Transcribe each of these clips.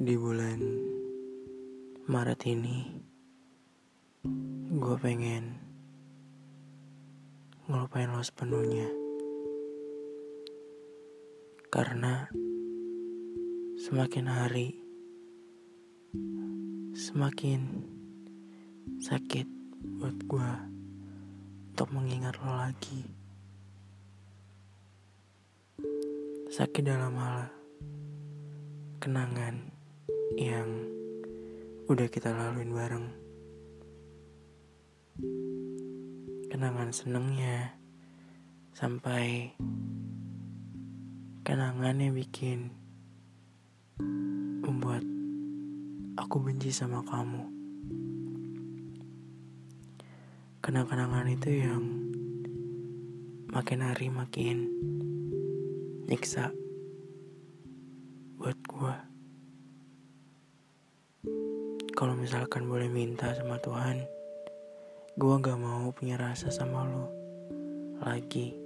Di bulan Maret ini, gue pengen ngelupain lo sepenuhnya. Karena semakin hari, semakin sakit buat gue untuk mengingat lo lagi. Sakit dalam hal kenangan yang udah kita laluin bareng. Kenangan senengnya sampai kenangan yang bikin membuat aku benci sama kamu. Kenang-kenangan itu yang makin hari makin nyiksa buat gua. Kalau misalkan boleh minta sama Tuhan, gue gak mau punya rasa sama lo lagi.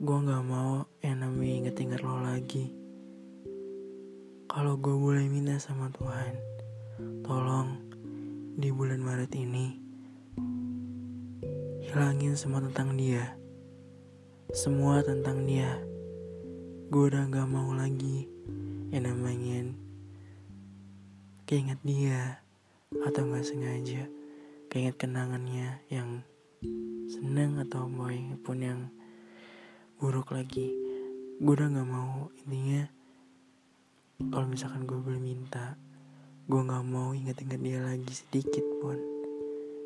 Gue gak mau yang namanya inget-inget lo lagi. Kalau gue boleh minta sama Tuhan, tolong di bulan Maret ini hilangin semua tentang dia. Semua tentang dia. Gue udah gak mau lagi yang namanya keinget dia atau nggak sengaja keinget kenangannya yang seneng atau boy pun yang buruk lagi. Gue udah nggak mau intinya kalau misalkan gue boleh minta gue nggak mau inget-inget dia lagi sedikit pun.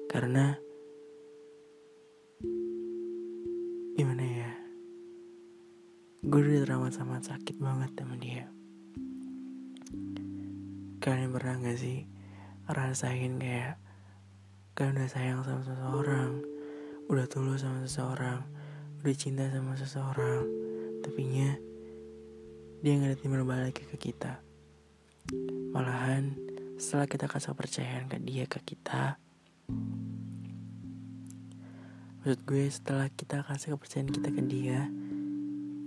Karena gimana ya gue udah teramat sama sakit banget sama dia Kalian pernah gak sih rasain kayak kalian udah sayang sama seseorang, udah tulus sama seseorang, udah cinta sama seseorang, tapi nya dia nggak timbal balik ke kita. Malahan setelah kita kasih percayaan ke dia ke kita, maksud gue setelah kita kasih kepercayaan kita ke dia,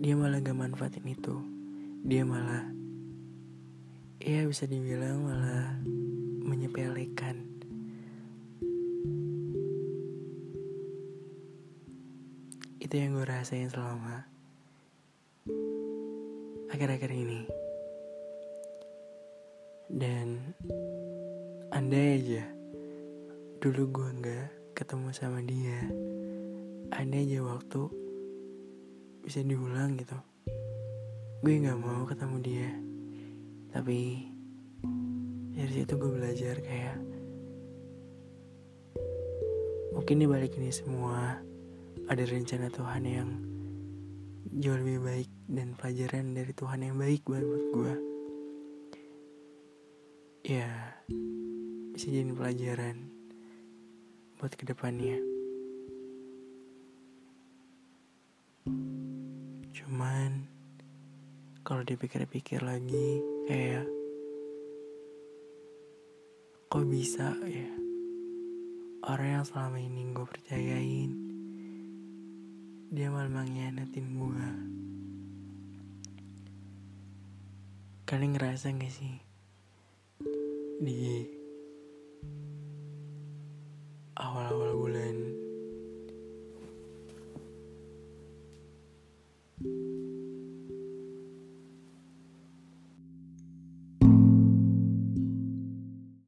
dia malah gak manfaatin itu, dia malah ya bisa dibilang malah menyepelekan. Itu yang gue rasain selama akhir-akhir ini. Dan andai aja dulu gue nggak ketemu sama dia andai aja waktu bisa diulang gitu gue nggak mau ketemu dia tapi dari situ gue belajar kayak mungkin di balik ini semua ada rencana Tuhan yang jauh lebih baik dan pelajaran dari Tuhan yang baik buat gue ya bisa jadi pelajaran buat ke depannya. Cuman kalau dipikir-pikir lagi kayak kok bisa ya? Orang yang selama ini gue percayain dia malah mengkhianatin gue kalian ngerasa gak sih? Di awal-awal bulan